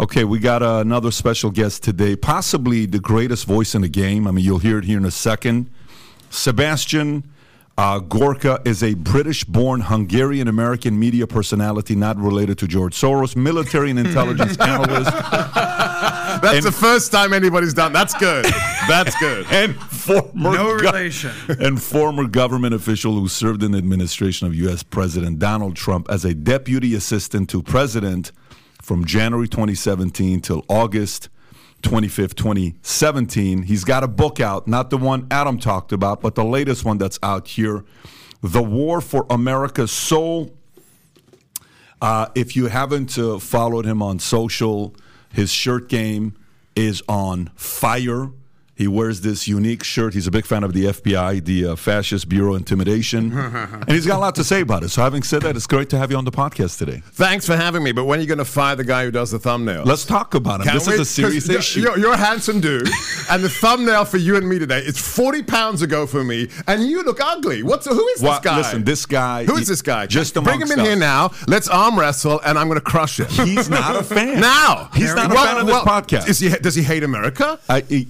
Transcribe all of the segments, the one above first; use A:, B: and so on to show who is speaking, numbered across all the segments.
A: Okay, we got uh, another special guest today, possibly the greatest voice in the game. I mean, you'll hear it here in a second. Sebastian uh, Gorka is a British born Hungarian American media personality not related to George Soros, military and intelligence analyst.
B: That's
A: And-
B: the first time anybody's done. That's good. That's good.
A: and former
C: No
A: gov-
C: relation.
A: and former government official who served in the administration of U.S. President Donald Trump as a deputy assistant to president from January 2017 till August 25th, 2017. He's got a book out, not the one Adam talked about, but the latest one that's out here, "The War for America's Soul." Uh, if you haven't uh, followed him on social, his shirt game is on fire. He wears this unique shirt. He's a big fan of the FBI, the uh, Fascist Bureau Intimidation, and he's got a lot to say about it. So, having said that, it's great to have you on the podcast today.
B: Thanks for having me. But when are you going to fire the guy who does the thumbnail?
A: Let's talk about him.
B: Can't
A: this
B: wait,
A: is a serious issue.
B: You're, you're a handsome dude, and the thumbnail for you and me today is 40 pounds ago for me, and you look ugly. What's who is
A: Well,
B: this guy?
A: listen, this guy-
B: Who is this guy?
A: just
B: bring him in
A: amongst
B: here now. Let's arm wrestle, and I'm going to crush him.
A: He's not a fan.
B: now
A: He's not a
B: Well-
A: fan of this
B: well,
A: podcast.
B: Is he? Does he hate America?
A: I, he-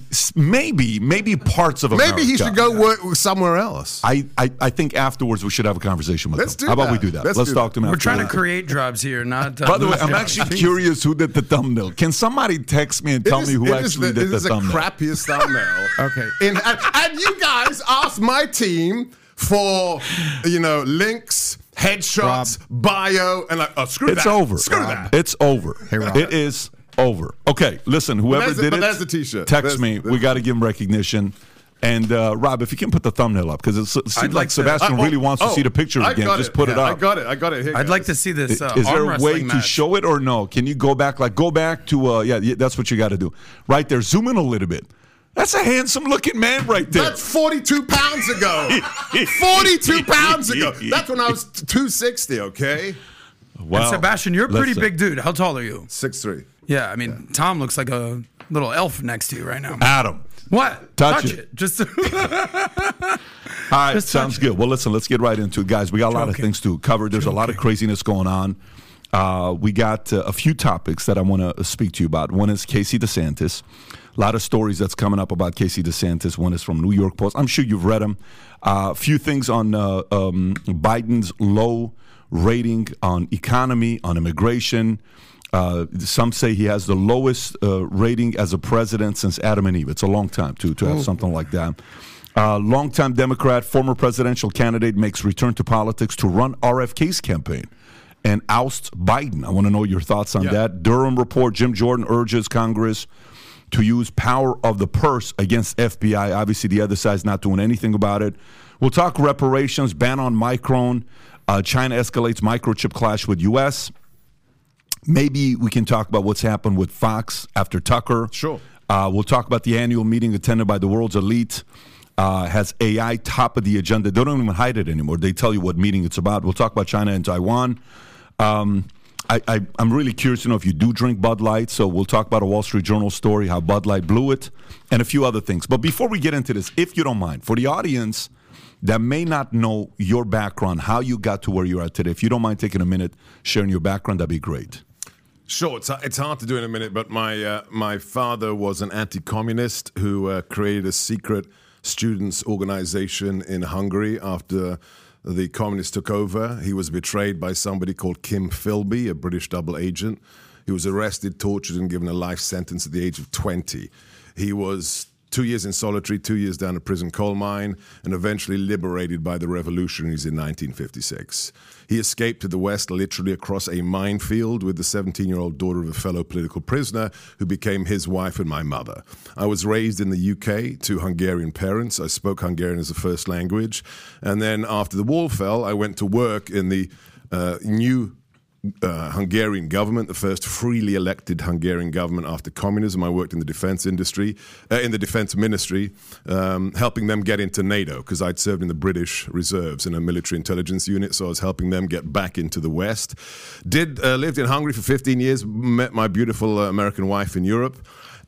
A: maybe, maybe parts of America.
B: Maybe he should go work somewhere else.
A: I, I, I think afterwards we should have a conversation with
B: Let's
A: him.
B: do
A: How about
B: that.
A: we do that?
B: Let's
A: Let's,
B: do
A: talk to him.
C: We're
A: after
C: trying to create jobs here, not. Uh,
A: By the way, I'm
C: jobs.
A: actually curious who did the thumbnail. Can somebody text me and tell
B: It is-
A: me who actually
B: the,
A: did
B: it
A: the
B: is the
A: thumbnail?
B: crappiest thumbnail.
C: Okay.
B: In, and, and you guys asked my team for you know links, headshots, bio, and like oh screw
A: It's
B: that.
A: over.
B: Screw
A: Rob.
B: that.
A: It's over.
C: Rob.
A: it is over. Okay, listen, whoever did it,
B: there's the t-shirt.
A: text
B: There's-
A: me.
B: there's-
A: we got to give him recognition. And uh, Rob, if you can put the thumbnail up, because it seems
C: I'd
A: like,
C: like to-
A: Sebastian
B: I-
A: really
B: oh,
A: wants to
B: oh,
A: see the picture again. Just put it
B: Yeah,
A: up.
B: I got it. I got it. Here,
C: I'd
B: guys.
C: like to see this. Uh,
A: Is there a way
C: wrestling
A: to show it or no? Can you go back? Like go back to uh, yeah, yeah that's what you got to do. Right there, zoom in a little bit. That's a handsome looking man right there.
B: That's 42 pounds ago. 42 pounds ago. That's when I was 260, okay?
A: wow.
C: And Sebastian, you're a pretty
A: Listen.
C: big dude. How tall are you?
B: 6'3.
C: Yeah, I mean, Tom looks like a little elf next to you right now.
A: Adam.
C: What?
A: Touch it.
C: Just
A: All right,
C: Just
A: sounds
C: touch it.
A: good. Well, listen, let's get right into it, guys. We got a lot of things to cover. There's a lot of craziness going on. Uh, we got uh, a few topics that I want to speak to you about. One is Casey DeSantis. A lot of stories that's coming up about Casey DeSantis. One is from New York Post. I'm sure you've read them. A few things on uh, um, Biden's low rating on economy, on immigration. Uh, some say he has the lowest uh, rating as a president since Adam and Eve. It's a long time to to have something like that. Uh, longtime Democrat, former presidential candidate makes return to politics to run RFK's campaign and ousts Biden. I want to know your thoughts on
B: Yeah.
A: that. Durham report: Jim Jordan urges Congress to use power of the purse against FBI. Obviously, the other side's not doing anything about it. We'll talk reparations, ban on Micron. Uh, China escalates microchip clash with U.S. Maybe we can talk about what's happened with Fox after Tucker.
B: Sure.
A: Uh, we'll talk about the annual meeting attended by the world's elite. Uh, has AI top of the agenda. They don't even hide it anymore. They tell you what meeting it's about. We'll talk about China and Taiwan. Um, I, I, I'm really curious to know if you do drink Bud Light. So we'll talk about a Wall Street Journal story, how Bud Light blew it, and a few other things. But before we get into this, if you don't mind, for the audience that may not know your background, how you got to where you are today, if you don't mind taking a minute sharing your background, that'd be great.
B: Sure, it's, it's hard to do in a minute, but my uh, my father was an anti-communist who uh, created a secret students' organization in Hungary after the communists took over. He was betrayed by somebody called Kim Philby, a British double agent. He was arrested, tortured, and given a life sentence at the age of 20. He was two years in solitary, two years down a prison coal mine, and eventually liberated by the revolutionaries in 1956. He escaped to the West literally across a minefield with the 17 year old daughter of a fellow political prisoner who became his wife and my mother. I was raised in the UK to Hungarian parents. I spoke Hungarian as a first language. And then after the wall fell, I went to work in the uh, new uh, Hungarian government, the first freely elected Hungarian government after communism. I worked in the defense industry, uh, in the defense ministry, um, helping them get into NATO because I'd served in the British reserves in a military intelligence unit. So I was helping them get back into the West. Did uh, lived in Hungary for 15 years. Met my beautiful uh, American wife in Europe.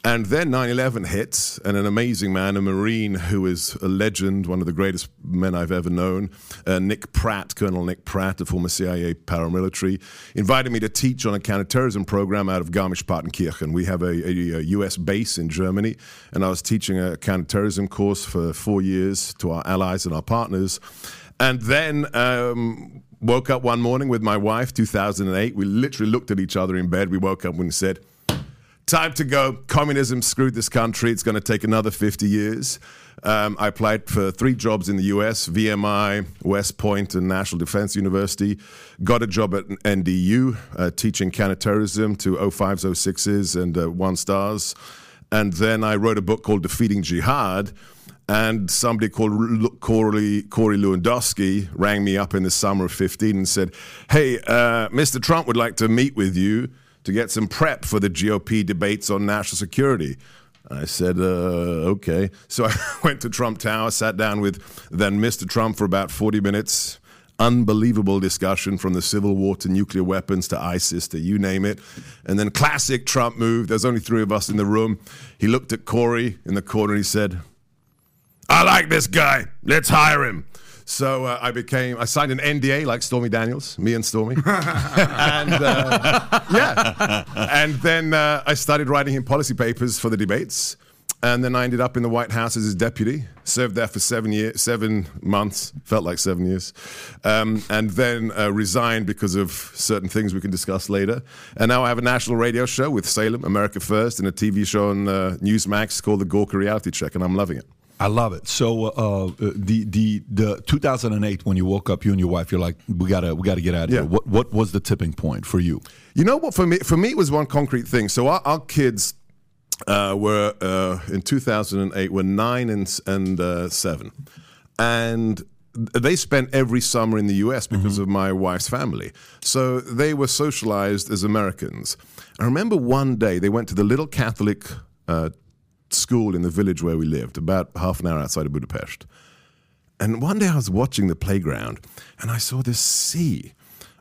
B: And then 9 11 hits, and an amazing man, a Marine who is a legend, one of the greatest men I've ever known, uh, Nick Pratt, Colonel Nick Pratt, a former CIA paramilitary, invited me to teach on a counterterrorism program out of Garmisch-Partenkirchen. We have a, a, a, US base in Germany, and I was teaching a counterterrorism course for four years to our allies and our partners. And then um, woke up one morning with my wife, 2008. We literally looked at each other in bed. We woke up and said, time to go. Communism screwed this country. It's going to take another 50 years. Um, I applied for three jobs in the US VMI, West Point, and National Defense University. Got a job at NDU uh, teaching counterterrorism to 05s, 06s, and uh, one stars. And then I wrote a book called Defeating Jihad. And somebody called Corey, Corey Lewandowski rang me up in the summer of 15 and said, Hey, uh, Mr. Trump would like to meet with you to get some prep for the GOP debates on national security. I said, uh, okay. So I went to Trump Tower, sat down with then Mr. Trump for about 40 minutes. Unbelievable discussion from the Civil War to nuclear weapons to ISIS to you name it. And then classic Trump move. There's only three of us in the room. He looked at Corey in the corner and he said, I like this guy. Let's hire him. So uh, I became, I signed an NDA like Stormy Daniels, me and Stormy. and uh, yeah. And then uh, I started writing him policy papers for the debates. And then I ended up in the White House as his deputy. Served there for seven years, seven months. Felt like seven years, um, and then uh, resigned because of certain things we can discuss later. And now I have a national radio show with Salem, America First, and a TV show on uh, Newsmax called The Gorka Reality Check, and I'm loving it.
A: I love it. So uh, uh the the the 2008 when you woke up, you and your wife, you're like, we gotta we gotta get out of yeah. here. What what was the tipping point for you?
B: You know what? For me, for me, it was one concrete thing. So our, our kids uh, were uh, in 2008 were nine and and uh, seven, and they spent every summer in the U.S. because mm-hmm. of my wife's family. So they were socialized as Americans. I remember one day they went to the little Catholic uh, school in the village where we lived, about half an hour outside of Budapest. And one day I was watching the playground and I saw this sea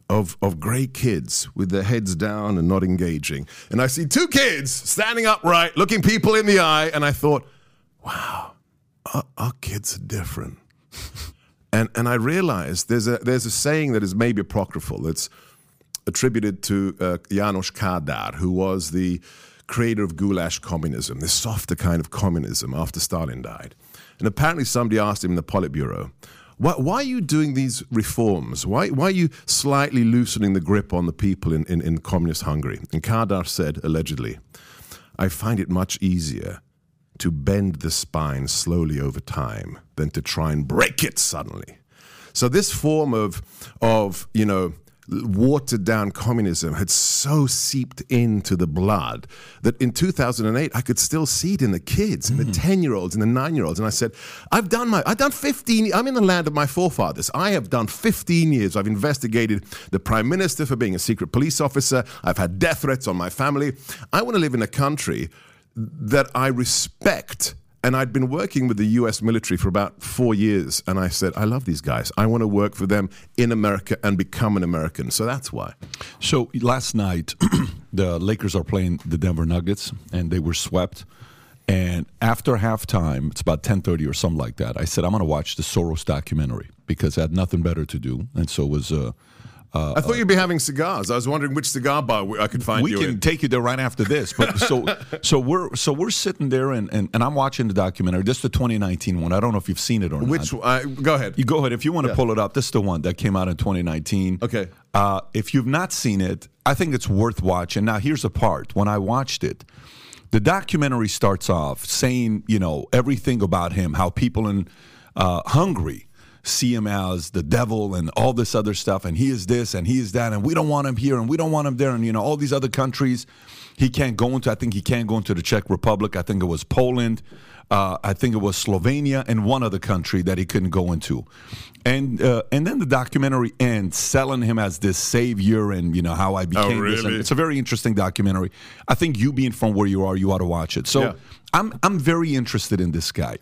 B: of, of grey kids with their heads down and not engaging. And I see two kids standing upright, looking people in the eye, and I thought, wow, our, our kids are different. and, and I realized there's a, there's a saying that is maybe apocryphal that's attributed to uh, Janos Kadar, who was the creator of goulash communism, this softer kind of communism after Stalin died. And apparently somebody asked him in the Politburo, why, why, are you doing these reforms? Why, why, are you slightly loosening the grip on the people in, in, in communist Hungary? And Kadar said, allegedly, I find it much easier to bend the spine slowly over time than to try and break it suddenly. So this form of, of you know, watered down communism had so seeped into the blood that in 2008 I could still see it in the kids, in the mm. 10 year olds, and the 9 year olds. And I said, I've done my, I've done 15, I'm in the land of my forefathers. I have done 15 years. I've investigated the prime minister for being a secret police officer. I've had death threats on my family. I want to live in a country that I respect and I'd been working with the US military for about four years. And I said, I love these guys. I want to work for them in America and become an American. So that's why.
A: So last night, the Lakers are playing the Denver Nuggets, and they were swept. And after halftime, it's about 10:30 or something like that. I said, I'm going to watch the Soros documentary because I had nothing better to do. And so it was. Uh,
B: uh, I thought you'd be having cigars. I was wondering which cigar bar I could find
A: we
B: you.
A: can
B: in.
A: take you there right after this. But so so we're so we're sitting there and, and, and I'm watching the documentary. This is the 2019 one. I don't know if you've seen it or
B: which,
A: not.
B: Which? Uh, go ahead.
A: You go ahead if you want to yeah. pull it up. This is the one that came out in 2019.
B: Okay.
A: Uh, if you've not seen it, I think it's worth watching. Now here's the part. When I watched it, the documentary starts off saying you know everything about him, how people in uh, Hungary see him as the devil and all this other stuff, and he is this and he is that, and we don't want him here and we don't want him there, and you know all these other countries he can't go into. I think he can't go into the Czech Republic. I think it was Poland. Uh, I think it was Slovenia and one other country that he couldn't go into. And uh, and then the documentary ends selling him as this savior and you know how I became
B: Oh,
A: this. And it's a very interesting documentary. I think you being from where you are, you ought to watch it. So
B: Yeah.
A: I'm I'm very interested in this guy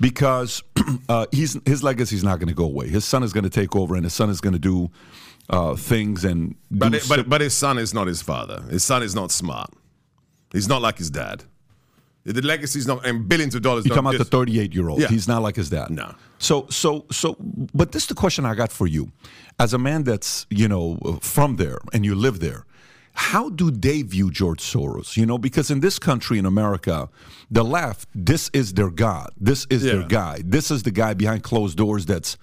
A: because uh, he's his legacy is not going to go away. His son is going to take over, and his son is going to do uh, things and
B: But, it, but but his son is not his father. His son is not smart. He's not like his dad. The legacy is not and billions of dollars.
A: You come out the 38 year old.
B: Yeah.
A: He's not like his dad.
B: No.
A: So so so. But this is the question I got for you, as a man that's you know from there and you live there. How do they view George Soros? You know, because in this country, in America, the left, this is their god. This is their
B: Yeah.
A: guy. This is the guy behind closed doors that's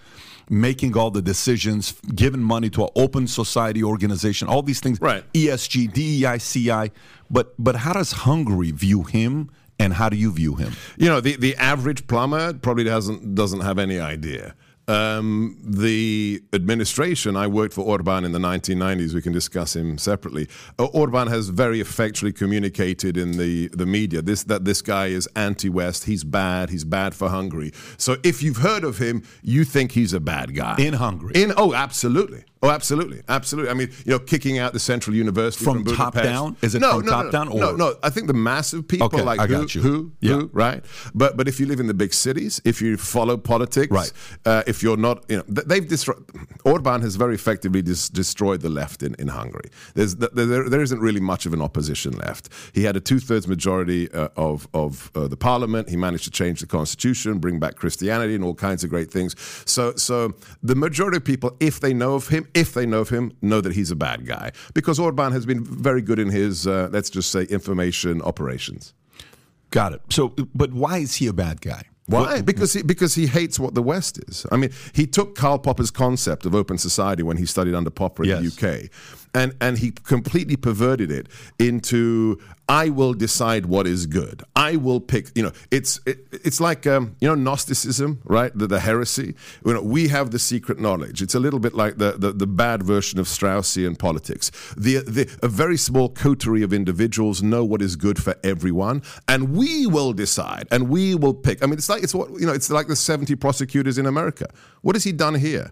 A: making all the decisions, giving money to an open society organization, all these things.
B: Right.
A: ESG, DEI, CI. But but how does Hungary view him, and how do you view him?
B: You know, the, the average plumber probably doesn't doesn't have any idea. Um, the administration, I worked for Orban in the 1990s. We can discuss him separately. Uh, Orban has very effectually communicated in the, the media this that this guy is anti-West. He's bad. He's bad for Hungary. So if you've heard of him, you think he's a bad guy
A: In Hungary.
B: In oh, absolutely. Oh, absolutely, absolutely. I mean, you know, kicking out the Central University
A: From
B: from,
A: top down? Is it
B: no,
A: from
B: no,
A: top
B: no,
A: down or-
B: no. no. I think the massive people
A: Okay,
B: like
A: I
B: who,
A: got you.
B: who,
A: Yeah.
B: who, right? But but if you live in the big cities, if you follow politics,
A: Right.
B: Uh, if you're not, you know, they've destroyed. Orban has very effectively dis- destroyed the left in, in Hungary. There's th- there, there isn't really much of an opposition left. He had a two thirds majority uh, of of uh, the parliament. He managed to change the constitution, bring back Christianity, and all kinds of great things. So so the majority of people, if they know of him, if they know of him, know that he's a bad guy because Orban has been very good in his uh, let's just say information operations.
A: Got it. So, but why is he a bad guy?
B: Why? Because he because he hates what the West is. I mean, he took Karl Popper's concept of open society when he studied under Popper in
A: Yes.
B: the UK, and and he completely perverted it into I will decide what is good. I will pick. You know, it's it, it's like um, you know Gnosticism, right? The, the heresy. You know, we have the secret knowledge. It's a little bit like the the, the bad version of Straussian politics. The, the a very small coterie of individuals know what is good for everyone, and we will decide, and we will pick. I mean, it's like it's what you know. It's like the seventy prosecutors in America. What has he done here?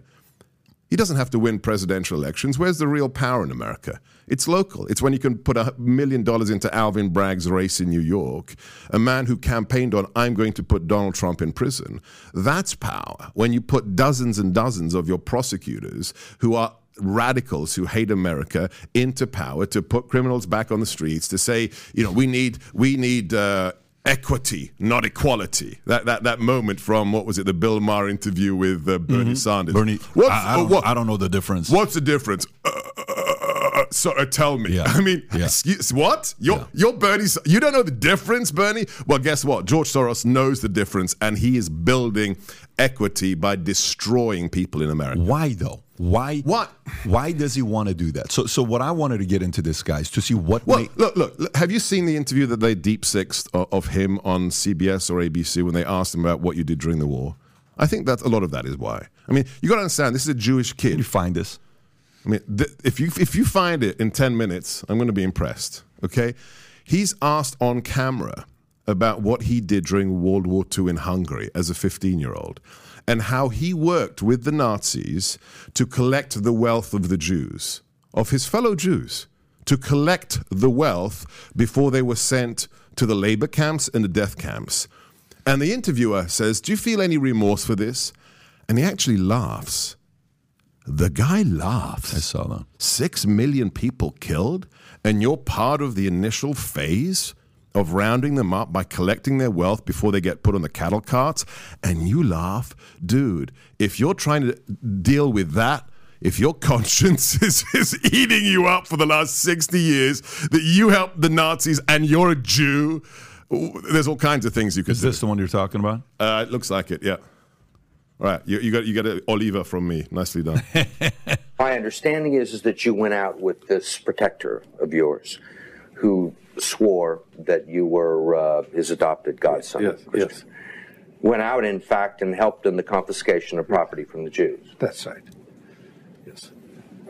B: He doesn't have to win presidential elections. Where's the real power in America? It's local. It's when you can put a million dollars into Alvin Bragg's race in New York, a man who campaigned on, I'm going to put Donald Trump in prison. That's power. When you put dozens and dozens of your prosecutors who are radicals who hate America into power to put criminals back on the streets, to say, you know, we need, we need, uh, equity, not equality. That, that that moment from what was it, the Bill Maher interview with uh, Bernie Sanders.
A: Bernie,
B: What's,
A: I, I,
B: uh,
A: don't,
B: what-
A: I don't know the difference.
B: What's the difference? Uh, uh, uh, uh, so uh, tell me.
A: Yeah.
B: I mean,
A: Yeah.
B: excuse, what? You're
A: Yeah.
B: you're Bernie. You don't know the difference, Bernie? Well, guess what? George Soros knows the difference, and he is building equity by destroying people in America.
A: Why though? Why?
B: What?
A: Why does he want to do that? So, so what I wanted to get into this, guys, to see what.
B: Well,
A: ma-
B: look, look, look, Have you seen the interview that they deep sixed of, of him on CBS or ABC when they asked him about what you did during the war? I think that a lot of that is why. I mean, you got to understand. This is a Jewish
A: Can
B: kid.
A: you find this?
B: I mean, th- if you if you find it in ten minutes, I'm going to be impressed. Okay, he's asked on camera about what he did during World War II in Hungary as a 15 year old, and how he worked with the Nazis to collect the wealth of the Jews, of his fellow Jews, to collect the wealth before they were sent to the labor camps and the death camps. And the interviewer says, "Do you feel any remorse for this?" And he actually laughs. The guy laughs.
A: I saw that.
B: Six million people killed, and you're part of the initial phase of rounding them up by collecting their wealth before they get put on the cattle carts, and you laugh. Dude, if you're trying to deal with that, if your conscience is, is eating you up for the last 60 years, that you helped the Nazis and you're a Jew, there's all kinds of things you could
A: Is
B: do.
A: this the one you're talking about?
B: Uh, it looks like it, yeah. All right, you, you got you got an Oliva from me. Nicely done.
D: My understanding is, is that you went out with this protector of yours who swore that you were uh, his adopted godson.
E: Yes, yes.
D: Went out, in fact, and helped in the confiscation of property from the Jews.
E: That's right. Yes.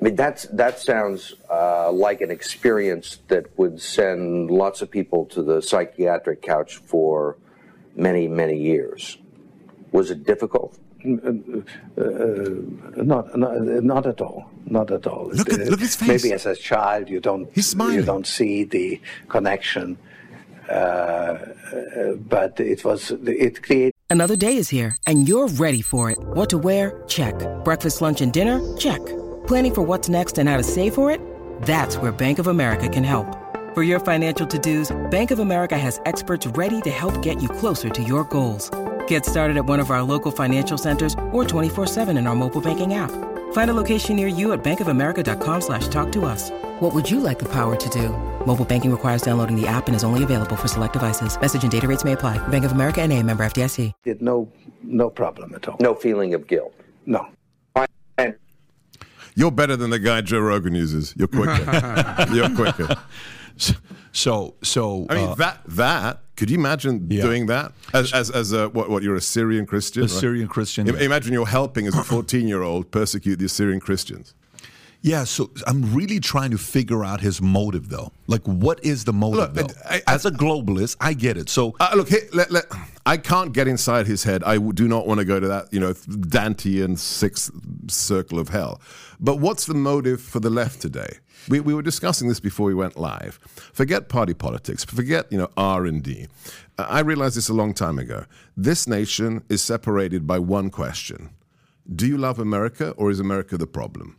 D: I mean, that's, that sounds uh, like an experience that would send lots of people to the psychiatric couch for many, many years. Was it difficult?
E: Not, not, not at all. Not at all.
F: Look at-
E: Uh,
F: look at his face.
E: Maybe as a child you don't
F: He's smiling.
E: you don't see the connection, uh, uh, but it was it created.
G: Another day is here, and you're ready for it. What to wear? Check. Breakfast, lunch, and dinner? Check. Planning for what's next and how to save for it? That's where Bank of America can help. For your financial to-dos, Bank of America has experts ready to help get you closer to your goals. Get started at one of our local financial centers or 24-7 in our mobile banking app. Find a location near you at bankofamerica.com slash talk to us. What would you like the power to do? Mobile banking requires downloading the app and is only available for select devices. Message and data rates may apply. Bank of America and a member FDIC.
E: It no no problem at all.
D: No feeling of guilt.
E: No.
D: And
B: You're better than the guy Joe Rogan uses. You're quicker. You're quicker.
A: So, so
B: I mean
A: uh,
B: that that. Could you imagine
A: Yeah.
B: doing that as as as a what what you're a Syrian Christian?
A: a
B: right?
A: Syrian Christian.
B: Im- Imagine you're helping as a 14 year old persecute the Syrian Christians.
A: Yeah, so I'm really trying to figure out his motive, though. Like, what is the motive,
B: Look,
A: though?
B: I- I-
A: As a globalist, I get it. So,
B: Uh, look, hey, let, let, I can't get inside his head. I do not want to go to that, you know, Dantean sixth circle of hell. But what's the motive for the left today? We, we were discussing this before we went live. Forget party politics. Forget, you know, R and D. I realized this a long time ago. This nation is separated by one question: Do you love America, or is America the problem?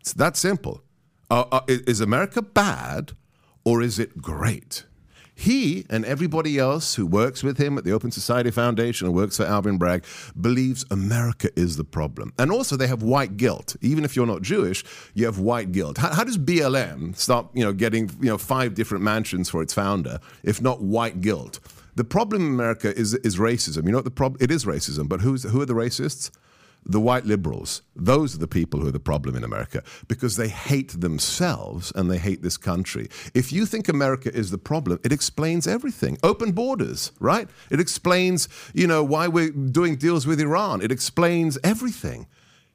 B: It's that simple. Uh, uh, is America bad or is it great? He and everybody else who works with him at the Open Society Foundation and works for Alvin Bragg believes America is the problem. And also they have white guilt. Even if you're not Jewish, you have white guilt. How, how does BLM start, you know, getting, you know, five different mansions for its founder if not white guilt? The problem in America is is racism. You know what the problem? It is racism, but who's who are the racists? The white liberals, those are the people who are the problem in America because they hate themselves and they hate this country. If you think America is the problem, it explains everything. Open borders, right? It explains, you know, why we're doing deals with Iran. It explains everything.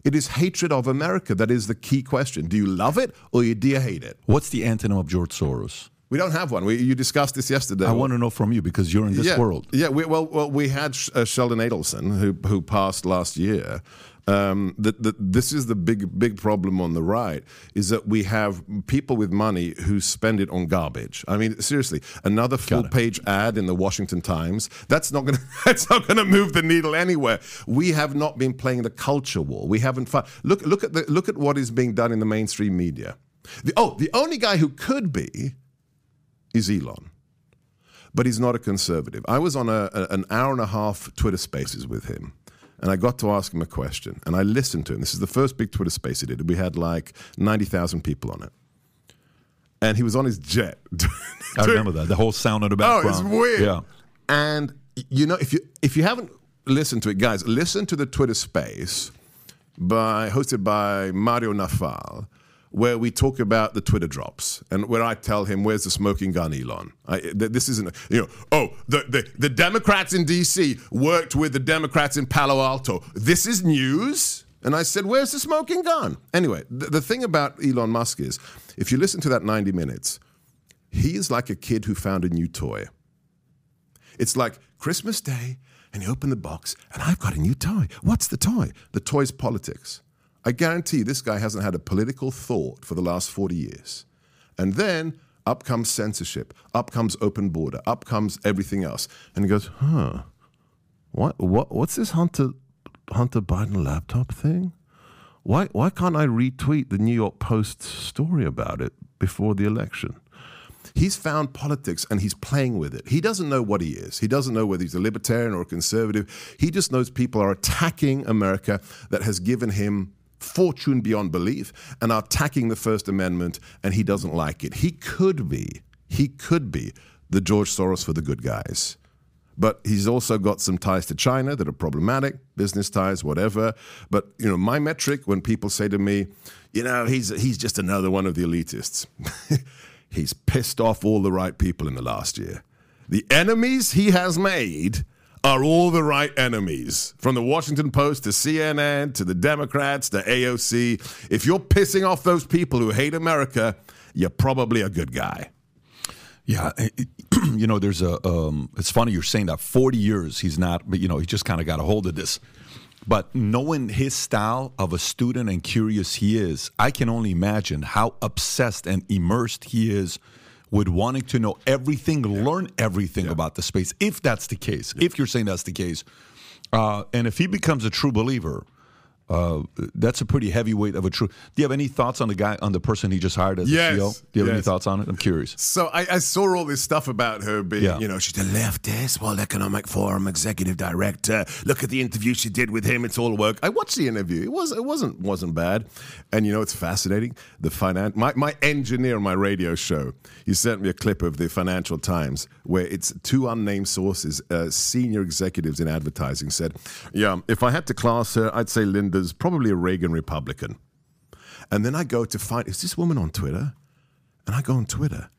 B: It is hatred of America that is the key question. Do you love it or do you hate it?
A: what's the antonym of George Soros?
B: We don't have one. We, you discussed this yesterday.
A: I want to know from you because you're in this
B: yeah,
A: world.
B: Yeah, we, well, well, we had Sh- uh, Sheldon Adelson who who passed last year. Um, that this is the big big problem on the right is that we have people with money who spend it on garbage. I mean, seriously, another full page ad in the Washington Times that's not going to that's not going to move the needle anywhere. We have not been playing the culture war. We haven't fu- look look at the look at what is being done in the mainstream media. The, oh, the only guy who could be is Elon but he's not a conservative. I was on a, a- an hour and a half Twitter Spaces with him, and I got to ask him a question, and I listened to him. This is the first big Twitter Space he did. We had like ninety thousand people on it, and he was on his jet.
A: I remember that. The whole sound in the background.
B: Oh, it's weird.
A: Yeah.
B: And you know, if you if you haven't listened to it, guys, listen to the Twitter Space by hosted by Mario Nawfal, where we talk about the Twitter drops and where I tell him, "Where's the smoking gun, Elon?" I, th- this isn't, you know, oh, the, the the Democrats in D.C. worked with the Democrats in Palo Alto. This is news. And I said, "Where's the smoking gun?" Anyway, the, the thing about Elon Musk is, if you listen to that ninety minutes, he is like a kid who found a new toy. It's like Christmas Day, and you open the box, and I've got a new toy. What's the toy? The toy's politics. I guarantee this guy hasn't had a political thought for the last 40 years. And then up comes censorship, up comes open border, up comes everything else. And he goes, huh, what, what, what's this Hunter, Hunter Biden laptop thing? Why, why can't I retweet the New York Post story about it before the election? He's found politics and he's playing with it. He doesn't know what he is. He doesn't know whether he's a libertarian or a conservative. He just knows people are attacking America that has given him fortune beyond belief and are attacking the First Amendment, and he doesn't like it. He could be, he could be the George Soros for the good guys. But he's also got some ties to China that are problematic, business ties, whatever. But you know, my metric when people say to me, you know, he's he's just another one of the elitists. he's pissed off all the right people in the last year. The enemies he has made are all the right enemies. From the Washington Post to CNN to the Democrats to AOC. If you're pissing off those people who hate America, you're probably a good guy.
A: Yeah, you know, there's a. Um, it's funny you're saying that. Forty years he's not, but you know, he just kind of got a hold of this. But knowing his style of a student and curious he is, I can only imagine how obsessed and immersed he is with wanting to know everything, learn everything about the space. If that's the case, if you're saying that's the case, uh, and if he becomes a true believer, uh, that's a pretty heavyweight of a true. Do you have any thoughts on the guy, on the person he just hired as
B: Yes,
A: CEO? Do you have any thoughts on it? I'm curious.
B: So I, I saw all this stuff about her being,
A: Yeah.
B: you know, she's a leftist, World Economic Forum executive director. Look at the interview she did with him; it's all work. I watched the interview; it was it wasn't wasn't bad. And you know, it's fascinating. The finan- my my engineer on my radio show, he sent me a clip of the Financial Times where it's two unnamed sources, uh, senior executives in advertising said, "Yeah, if I had to class her, I'd say Probably a Reagan Republican." And then I go to find is this woman on Twitter? And I go on Twitter.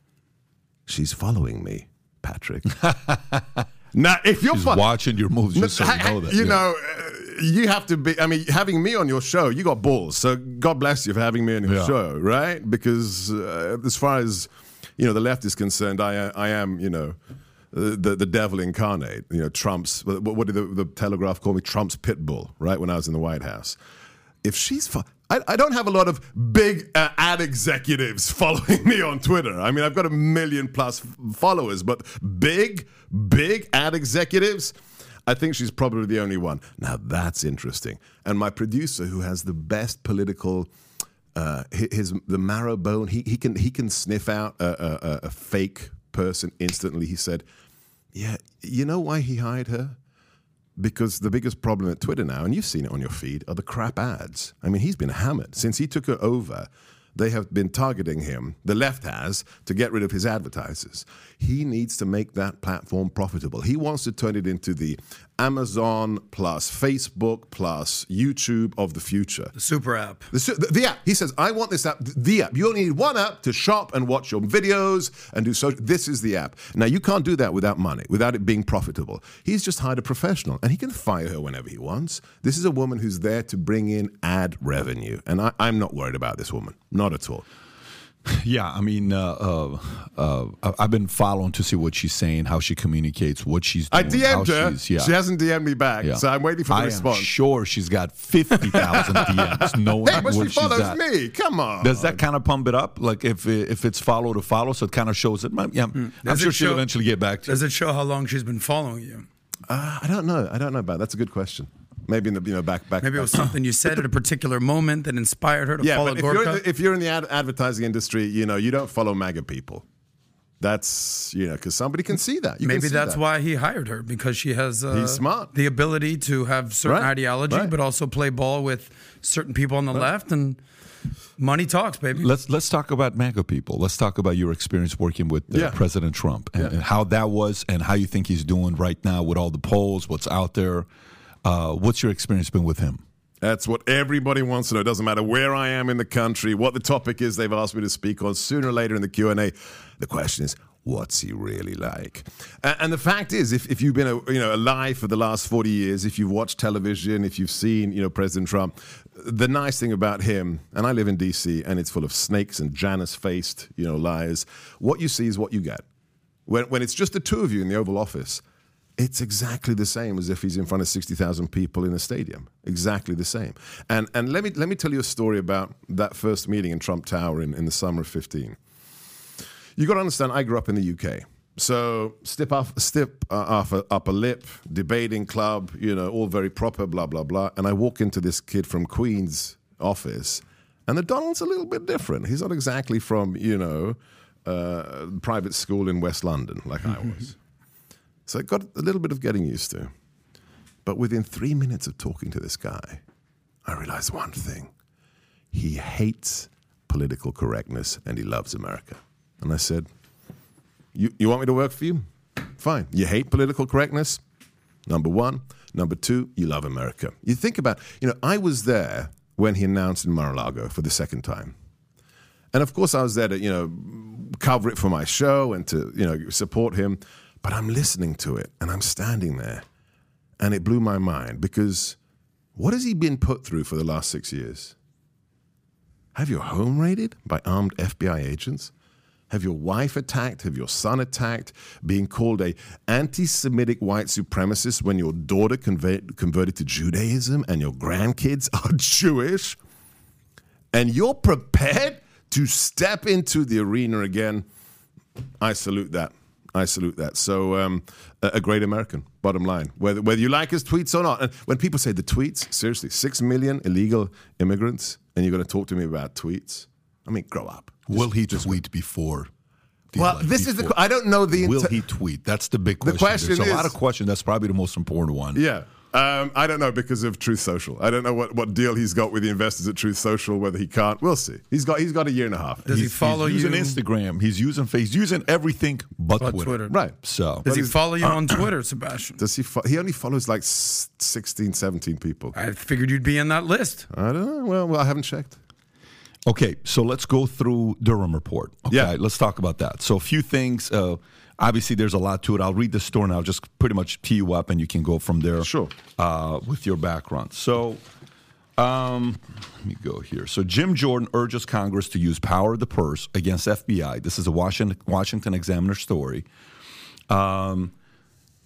B: She's following me, Patrick. now, if you're fo-
A: watching your moves just so you know that.
B: you
A: yeah.
B: know, uh, you have to be. I mean, having me on your show, you got balls. So God bless you for having me on your
A: Yeah.
B: show, right? Because uh, as far as you know, the left is concerned, I I am you know. The the devil incarnate, you know, Trump's. What, what did the, the Telegraph call me? Trump's pit bull, right? When I was in the White House. If she's, I, I don't have a lot of big uh, ad executives following me on Twitter. I mean, I've got a million plus followers, but big, big ad executives. I think she's probably the only one. Now that's interesting. And my producer, who has the best political, uh, his the marrow bone, he, he can he can sniff out a, a- a fake person instantly. He said, "Yeah, you know why he hired her? Because the biggest problem at Twitter now, and you've seen it on your feed, are the crap ads. I mean, he's been hammered since he took her over. They have been targeting him, the left has, to get rid of his advertisers. He needs to make that platform profitable. He wants to turn it into the Amazon plus Facebook plus YouTube of the future.
C: The super app.
B: The, su- the, the app. He says, I want this app. The app. You only need one app to shop and watch your videos and do so. This is the app. Now, you can't do that without money, without it being profitable. He's just hired a professional and he can fire her whenever he wants. This is a woman who's there to bring in ad revenue. And I, I'm not worried about this woman. Not at all.
A: Yeah, I mean, uh, uh, uh, I- I've been following to see what she's saying, how she communicates, what she's
B: I
A: doing. how
B: DM'd her.
A: she's- yeah.
B: She hasn't DM'd me back.
A: Yeah.
B: So I'm waiting for the
A: I
B: response.
A: am sure she's got 50,000 DMs knowing
B: Hey, but she follows me. Come on.
A: Does that kind of pump it up? Like if if it's follow to follow, so it kind of shows it. Yeah, I'm
C: Hmm.
A: Sure
C: it
A: she'll
C: show-
A: eventually get back to
C: Does
A: you.
C: it show how long she's been following you?
B: Uh, I don't know. I don't know about. That. That's a good question. Maybe in the you know back back.
C: Maybe it was something you said at a particular moment that inspired her to
B: yeah,
C: follow
B: but if you're,
C: Gorka.
B: the, if you're in the ad- advertising industry, you know you don't follow MAGA people. That's you know because somebody can see that. You
C: Maybe
B: see
C: that's
B: that.
C: why he hired her because she has uh,
B: He's smart.
C: the ability to have certain
B: Right,
C: ideology,
B: right.
C: but also play ball with certain people on the left, and money talks, baby.
A: Let's let's talk about MAGA people. Let's talk about your experience working with uh,
B: Yeah.
A: President Trump and, and how that was, and how you think he's doing right now with all the polls, what's out there. Uh, what's your experience been with him?
B: That's what everybody wants to know. It doesn't matter where I am in the country, what the topic is they've asked me to speak on. Sooner or later in the Q and A, the question is, what's he really like? And the fact is, if, if you've been a, you know alive for the last forty years, if you've watched television, if you've seen you know President Trump, the nice thing about him, and I live in D.C. and it's full of snakes and Janus-faced you know liars. What you see is what you get. When when it's just the two of you in the Oval Office it's exactly the same as if he's in front of 60,000 people in a stadium. Exactly the same. And, and let, me, let me tell you a story about that first meeting in Trump Tower in, in the summer of 15. You got to understand, I grew up in the UK. So stip off, stip uh, off a, upper lip, debating club, you know, all very proper, blah blah blah. And I walk into this kid from Queens office, and the Donald's a little bit different. He's not exactly from you know, uh, private school in West London like I was. So I got a little bit of getting used to. But within three minutes of talking to this guy, I realized one thing. He hates political correctness and he loves America. And I said, You, you want me to work for you? Fine. You hate political correctness? Number one. Number two, you love America. You think about, you know, I was there when he announced in Mar-a-Lago for the second time. And of course, I was there to, you know, cover it for my show and to, you know, support him. But I'm listening to it and I'm standing there. And it blew my mind because what has he been put through for the last six years? Have your home raided by armed FBI agents? have your wife attacked, have your son attacked, being called a anti-Semitic white supremacist when your daughter convert, converted to Judaism and your grandkids are Jewish, and you're prepared to step into the arena again. I salute that. I salute that. So, um, a, great American, bottom line. Whether, whether you like his tweets or not. And when people say the tweets, seriously, six million illegal immigrants, and you're going to talk to me about tweets? I mean, grow up.
A: Will he tweet before?
B: Well, this is the. I don't know the.
A: Will he tweet? That's the big question.
B: question
A: There's a lot of questions. That's probably the most important one.
B: Yeah. Um, I don't know because of Truth Social. I don't know what, what deal he's got with the investors at Truth Social. Whether he can't, we'll see. He's got he's got a year and a half.
C: Does he
A: He's-
C: follow
A: he's
C: you?
A: using Instagram. He's using face. He's using everything but,
C: But
A: Twitter.
C: Twitter.
B: Right.
A: So
C: Does he follow you on Twitter, Sebastian?
B: Does he? Fo- he only follows like s- 16, 17 people.
C: I figured you'd be in that list.
B: I don't know. Well, well, I haven't checked.
A: Okay, so let's go through Durham report. Okay,
B: Yeah.
A: let's talk about that. So a few things. Uh, obviously, there's a lot to it. I'll read the story and I'll just pretty much tee you up, and you can go from there.
B: Sure.
A: Uh, with your background. So. Um, let me go here. So Jim Jordan urges Congress to use power of the purse against FBI. This is a Washington Washington Examiner story. Um,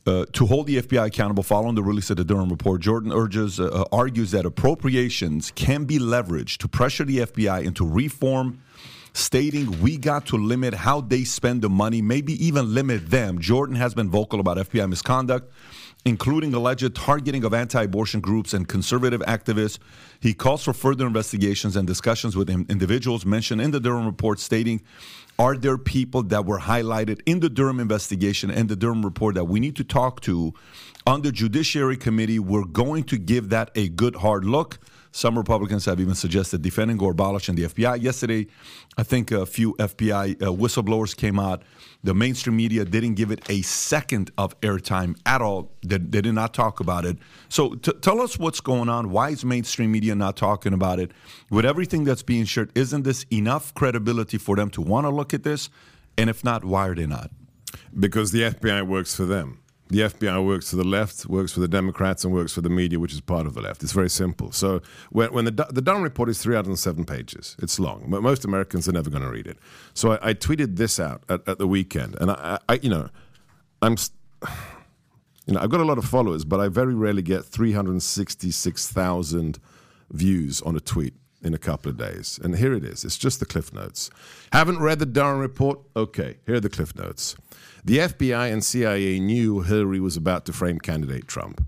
A: uh, to hold the FBI accountable following the release of the Durham report, Jordan urges uh, uh, argues that appropriations can be leveraged to pressure the FBI into reform, stating we got to limit how they spend the money, maybe even limit them. Jordan has been vocal about FBI misconduct, including alleged targeting of anti-abortion groups and conservative activists. He calls for further investigations and discussions with individuals mentioned in the Durham report, stating are there people that were highlighted in the Durham investigation and the Durham report that we need to talk to on the Judiciary Committee? We're going to give that a good hard look. Some Republicans have even suggested defending or and the FBI. Yesterday, I think a few FBI uh, whistleblowers came out. The mainstream media didn't give it a second of airtime at all. They, they did not talk about it. So t- tell us what's going on. Why is mainstream media not talking about it? With everything that's being shared, isn't this enough credibility for them to want to look at this? And if not, why are they not?
B: Because the FBI works for them. The FBI works for the left, works for the Democrats, and works for the media, which is part of the left. It's very simple. So when, when the, the Durham report is 307 pages, it's long. But most Americans are never going to read it. So I, I tweeted this out at, at the weekend, and I, I, you know, I'm, you know, I've got a lot of followers, but I very rarely get 366,000 views on a tweet in a couple of days. And here it is. It's just the cliff notes. Haven't read the Durham report? Okay, here are the cliff notes. The FBI and CIA knew Hillary was about to frame candidate Trump.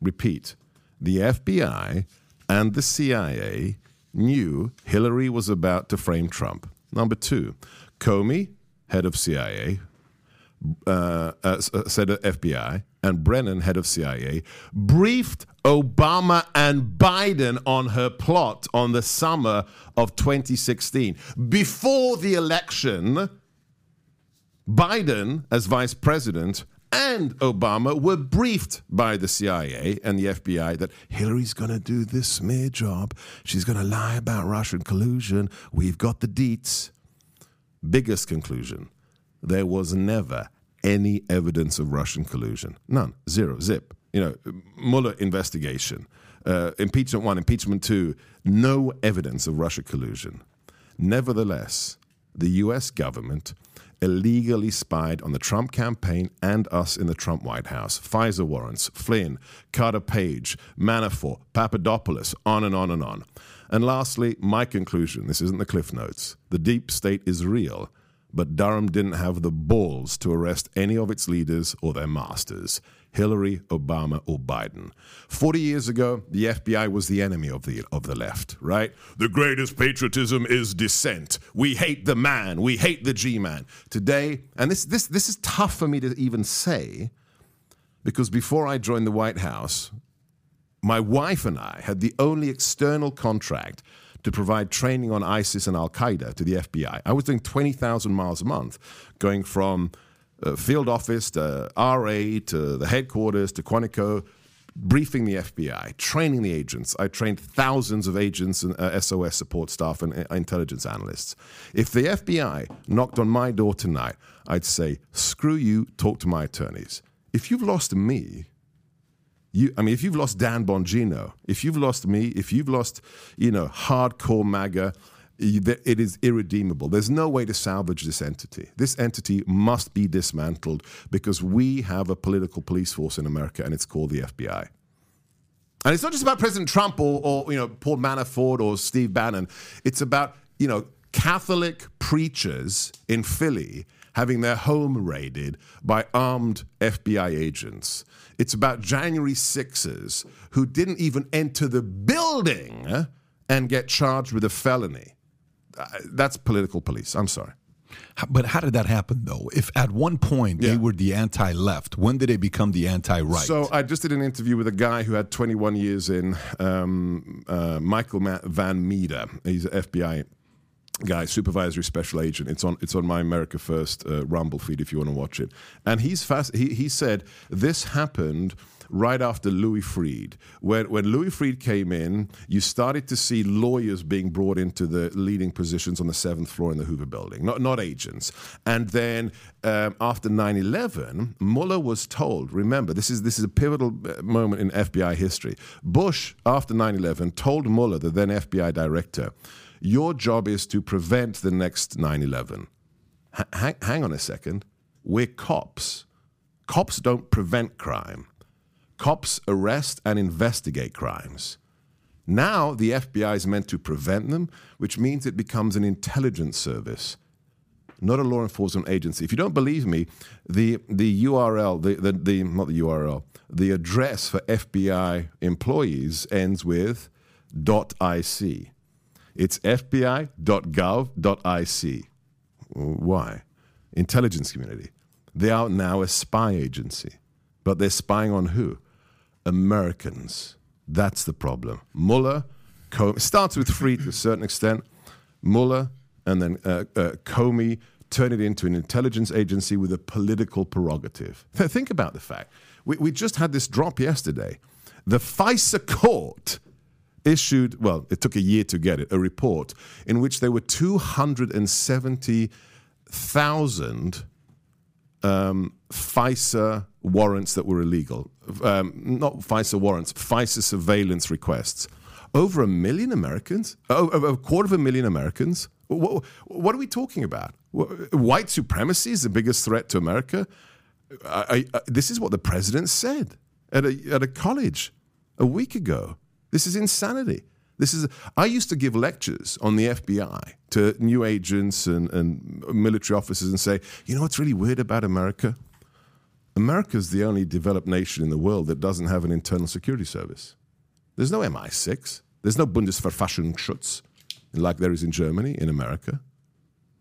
B: Repeat. The FBI and the CIA knew Hillary was about to frame Trump. Number two, Comey, head of CIA, uh, uh, uh, said FBI, and Brennan, head of CIA, briefed Obama and Biden on her plot on the summer of 2016. Before the election, Biden, as vice president, and Obama were briefed by the CIA and the FBI that Hillary's going to do this smear job. She's going to lie about Russian collusion. We've got the deets. Biggest conclusion there was never any evidence of Russian collusion. None. Zero. Zip. You know, Mueller investigation, uh, impeachment one, impeachment two, no evidence of Russia collusion. Nevertheless, the US government illegally spied on the Trump campaign and us in the Trump White House. FISA warrants, Flynn, Carter Page, Manafort, Papadopoulos, on and on and on. And lastly, my conclusion this isn't the Cliff Notes. The deep state is real, but Durham didn't have the balls to arrest any of its leaders or their masters. Hillary, Obama, or Biden. 40 years ago, the FBI was the enemy of the, of the left, right? The greatest patriotism is dissent. We hate the man. We hate the G man. Today, and this, this, this is tough for me to even say, because before I joined the White House, my wife and I had the only external contract to provide training on ISIS and Al Qaeda to the FBI. I was doing 20,000 miles a month, going from uh, field office to RA to the headquarters to Quantico, briefing the FBI, training the agents. I trained thousands of agents and uh, SOS support staff and uh, intelligence analysts. If the FBI knocked on my door tonight, I'd say, screw you, talk to my attorneys. If you've lost me, you, I mean, if you've lost Dan Bongino, if you've lost me, if you've lost, you know, hardcore MAGA, it is irredeemable. There's no way to salvage this entity. This entity must be dismantled because we have a political police force in America, and it's called the FBI. And it's not just about President Trump or, or you know Paul Manafort or Steve Bannon. It's about you know Catholic preachers in Philly having their home raided by armed FBI agents. It's about January sixers who didn't even enter the building eh, and get charged with a felony. Uh, That's political police. I'm sorry.
A: But how did that happen, though? If at one point they were the anti-left, when did they become the anti-right?
B: So I just did an interview with a guy who had 21 years in, um, uh, Michael Van Meter. He's an FBI guy, supervisory special agent. It's on it's on my America First uh, Rumble feed if you want to watch it. And he's fast. He he said this happened. Right after Louis Freeh, when when Louis Freeh came in, you started to see lawyers being brought into the leading positions on the seventh floor in the Hoover Building, not not agents. And then um, after 9/11, Mueller was told. Remember, this is this is a pivotal uh, moment in FBI history. Bush, after 9/11, told Mueller, the then FBI director, your job is to prevent the next 9 11. hang, hang on a second. We're cops. Cops don't prevent crime, cops arrest and investigate crimes. Now the FBI is meant to prevent them, which means it becomes an intelligence service, not a law enforcement agency. If you don't believe me, the, the URL, the, the, the, not the URL, the address for FBI employees ends with .ic. It's fbi.gov.ic. Why? Intelligence community. They are now a spy agency. But they're spying on who? Americans. That's the problem. Mueller, Co- starts with Freeh to a certain extent. Mueller and then uh, uh, Comey turn it into an intelligence agency with a political prerogative. Think about the fact. We, we just had this drop yesterday. The FISA court issued, well, it took a year to get it, a report in which there were 270,000 um, FISA warrants that were illegal. Um, not FISA warrants, FISA surveillance requests. Over a million Americans? Oh, a quarter of a million Americans? What, what are we talking about? White supremacy is the biggest threat to America? I, I, this is what the president said at a, at a college a week ago. This is insanity. This is. I used to give lectures on the FBI to new agents and, and military officers and say, you know what's really weird about America? America's the only developed nation in the world that doesn't have an internal security service. There's no MI6. There's no Bundesverfassungsschutz like there is in Germany, in America.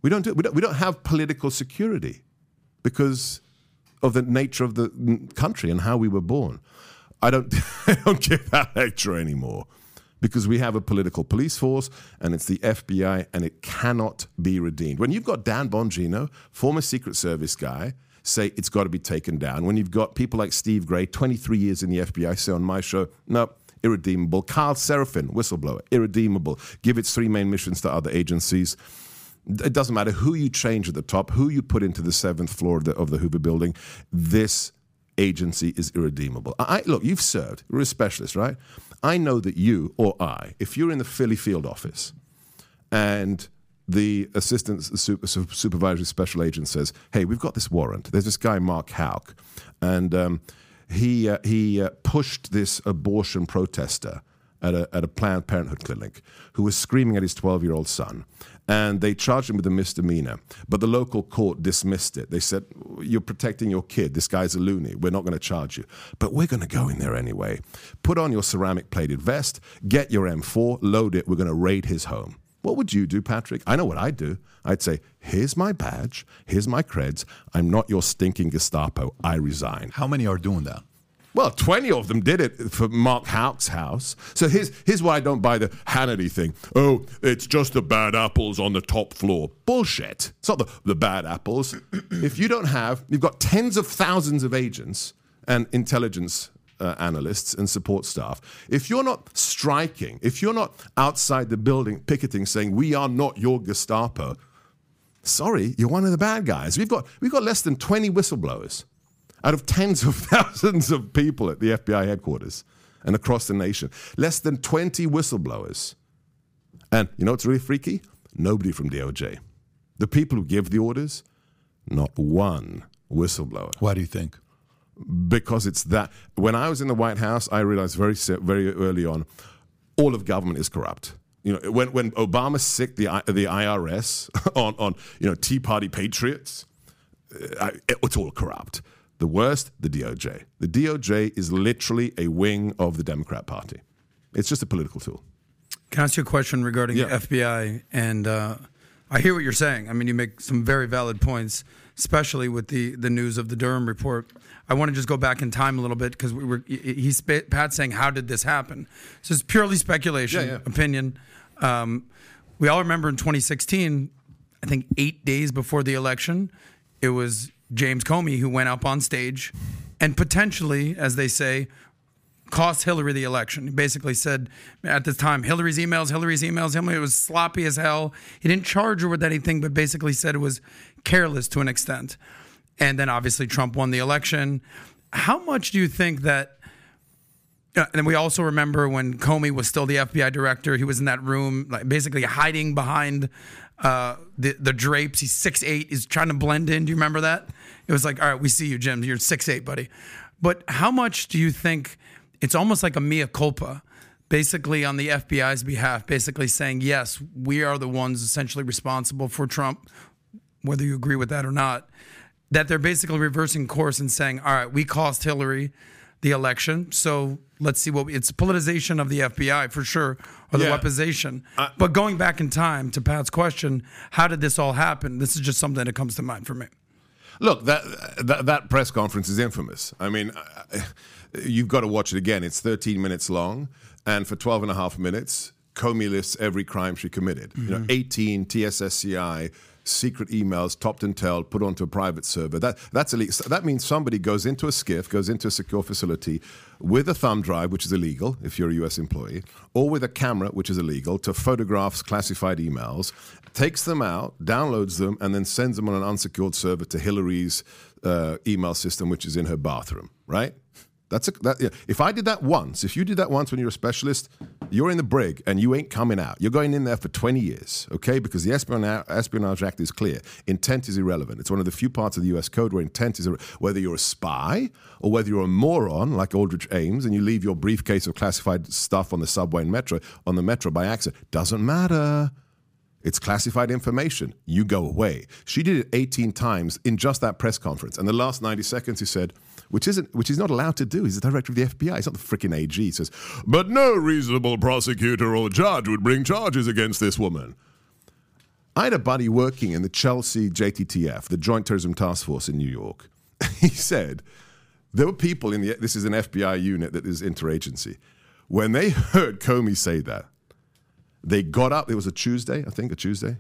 B: We don't, do, we don't, we don't have political security because of the nature of the country and how we were born. I don't, I don't give that lecture anymore because we have a political police force and it's the FBI and it cannot be redeemed. When you've got Dan Bongino, former Secret Service guy, say it's got to be taken down. When you've got people like Steve Gray, 23 years in the FBI, say on my show, no, irredeemable. Kyle Seraphin, whistleblower, irredeemable. Give its three main missions to other agencies. It doesn't matter who you change at the top, who you put into the seventh floor of the, of the Hoover building. This agency is irredeemable. I, look, you've served. You're a specialist, right? I know that you or I, if you're in the Philly field office and the assistant super, supervisory special agent says, "Hey, we've got this warrant. There's this guy Mark Houck, and um, he uh, he uh, pushed this abortion protester at a at a Planned Parenthood clinic who was screaming at his 12 year old son, and they charged him with a misdemeanor. But the local court dismissed it. They said, "You're protecting your kid. This guy's a loony. We're not going to charge you, but we're going to go in there anyway. Put on your ceramic plated vest, get your M4, load it. We're going to raid his home." What would you do, Patrick? I know what I'd do. I'd say, here's my badge, here's my creds. I'm not your stinking Gestapo. I resign.
A: How many are doing that?
B: Well, 20 of them did it for Mark Houck's house. So here's, here's why I don't buy the Hannity thing. Oh, it's just the bad apples on the top floor. Bullshit. It's not the, the bad apples. if you don't have, you've got tens of thousands of agents and intelligence uh, analysts and support staff. If you're not striking, if you're not outside the building picketing saying, we are not your Gestapo, sorry, you're one of the bad guys. We've got, we've got less than 20 whistleblowers out of tens of thousands of people at the FBI headquarters and across the nation. Less than 20 whistleblowers. And you know what's really freaky? Nobody from DOJ. The people who give the orders, not one whistleblower.
A: Why do you think?
B: Because it's that. When I was in the White House, I realized very very early on, all of government is corrupt. You know, when when Obama sicked the the IRS on on you know Tea Party patriots, uh, it's all corrupt. The worst, the DOJ. The DOJ is literally a wing of the Democrat Party. It's just a political tool.
C: Can I ask you a question regarding
B: Yeah.
C: the FBI? And uh, I hear what you're saying. I mean, you make some very valid points, especially with the the news of the Durham report. I want to just go back in time a little bit because we were he's Pat's saying, "How did this happen?" So it's purely speculation,
B: Yeah, yeah.
C: opinion. Um, we all remember in 2016, I think eight days before the election, it was James Comey who went up on stage and potentially, as they say, cost Hillary the election. He basically said at the time, Hillary's emails, Hillary's emails, Hillary, it was sloppy as hell. He didn't charge her with anything, but basically said it was careless to an extent. And then obviously Trump won the election. How much do you think that? Uh, and we also remember when Comey was still the FBI director, he was in that room, like basically hiding behind uh, the the drapes. He's six eight. He's trying to blend in. Do you remember that? It was like, all right, we see you, Jim. You're six eight, buddy. But how much do you think it's almost like a mea culpa, basically on the FBI's behalf, basically saying, yes, we are the ones essentially responsible for Trump, whether you agree with that or not, that they're basically reversing course and saying, all right, we cost Hillary the election, so let's see what we, it's politicization of the FBI for sure, or the
B: Yeah.
C: weaponization. but going back in time to Pat's question, how did this all happen? This is just something that comes to mind for me.
B: Look, that, that that press conference is infamous. I mean, you've got to watch it again. It's 13 minutes long, and for 12 and a half minutes, Comey lists every crime she committed. You know, mm-hmm. 18 TSSCI secret emails, topped and tailed, put onto a private server. That that's illegal. That means somebody goes into a SCIF, goes into a secure facility with a thumb drive, which is illegal if you're a U.S. employee, or with a camera, which is illegal, to photographs classified emails, takes them out, downloads them, and then sends them on an unsecured server to Hillary's uh, email system, which is in her bathroom. Right? That's a, that, yeah. If I did that once, if you did that once when you're a specialist, you're in the brig and you ain't coming out. You're going in there for 20 years, okay? Because the Espionage, Espionage Act is clear. Intent is irrelevant. It's one of the few parts of the U.S. code where intent is whether you're a spy or whether you're a moron like Aldrich Ames and you leave your briefcase of classified stuff on the subway and metro on the metro by accident. Doesn't matter. It's classified information. You go away. She did it 18 times in just that press conference. And the last 90 seconds, he said, which isn't, which he's not allowed to do. He's the director of the FBI. He's not the freaking AG. He says, but no reasonable prosecutor or judge would bring charges against this woman. I had a buddy working in the Chelsea JTTF, the Joint Terrorism Task Force in New York. he said there were people in the, this is an FBI unit that is interagency. When they heard Comey say that, they got up, it was a Tuesday, I think, a Tuesday.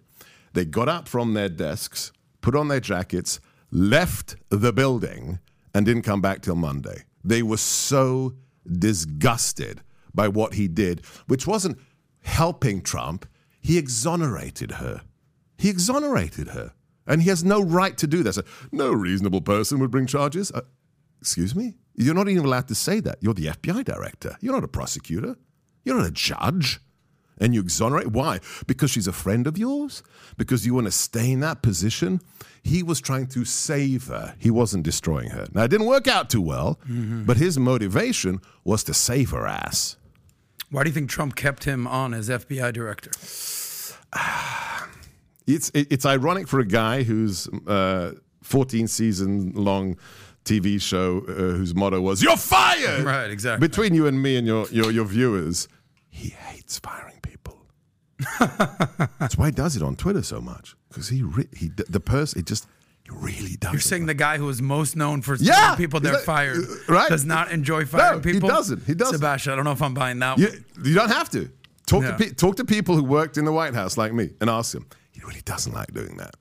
B: They got up from their desks, put on their jackets, left the building, and didn't come back till Monday. They were so disgusted by what he did, which wasn't helping Trump, he exonerated her. He exonerated her. And he has no right to do that. No reasonable person would bring charges. Uh, excuse me? You're not even allowed to say that. You're the FBI director. You're not a prosecutor. You're not a judge. And you exonerate. Why? Because she's a friend of yours? Because you want to stay in that position? He was trying to save her. He wasn't destroying her. Now, it didn't work out too well, but his motivation was to save her ass.
C: Why do you think Trump kept him on as FBI director?
B: It's it's ironic for a guy whose uh, 14 season long TV show uh, whose motto was "You're fired."
C: Right, exactly.
B: Between you and me and your your, your viewers, he hates firing. That's why he does it on Twitter so much because he re- he the person it just he really does.
C: You're saying the guy who is most known for
B: Yeah,
C: people they're
B: that-
C: fired
B: uh, right?
C: does not enjoy firing
B: he
C: people?
B: He doesn't. He doesn't.
C: Sebastian, I don't know if I'm buying that
B: you,
C: one.
B: you don't have to talk
C: Yeah.
B: to pe- talk to people who worked in the White House like me and ask them. He really doesn't like doing that.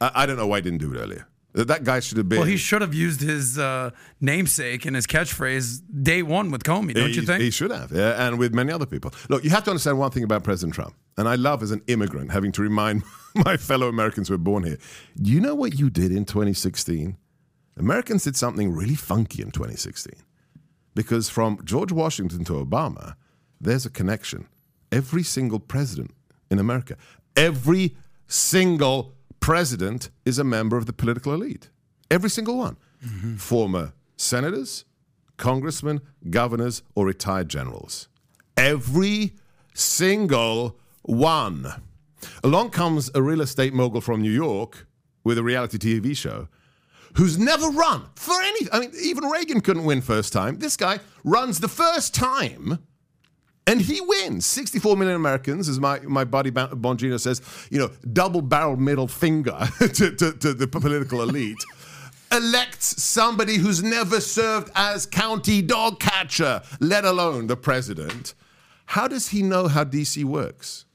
B: I, I don't know why he didn't do it earlier. That guy should have been.
C: Well, he should have used his uh, namesake and his catchphrase day one with Comey, don't you think?
B: He should have, yeah, and with many other people. Look, you have to understand one thing about President Trump, and I love as an immigrant having to remind my fellow Americans who were born here. Do you know what you did in 2016? Americans did something really funky in 2016. Because from George Washington to Obama, there's a connection. Every single president in America, Every single president is a member of the political elite. Every single one. Mm-hmm. Former senators, congressmen, governors, or retired generals. Every single one. Along comes a real estate mogul from New York with a reality TV show who's never run for any. I mean, even Reagan couldn't win first time. This guy runs the first time. And he wins. 64 million Americans, as my, my buddy Bongino says, you know, double barrel middle finger to, to, to the political elite, elects somebody who's never served as county dog catcher, let alone the president. How does he know how DC works?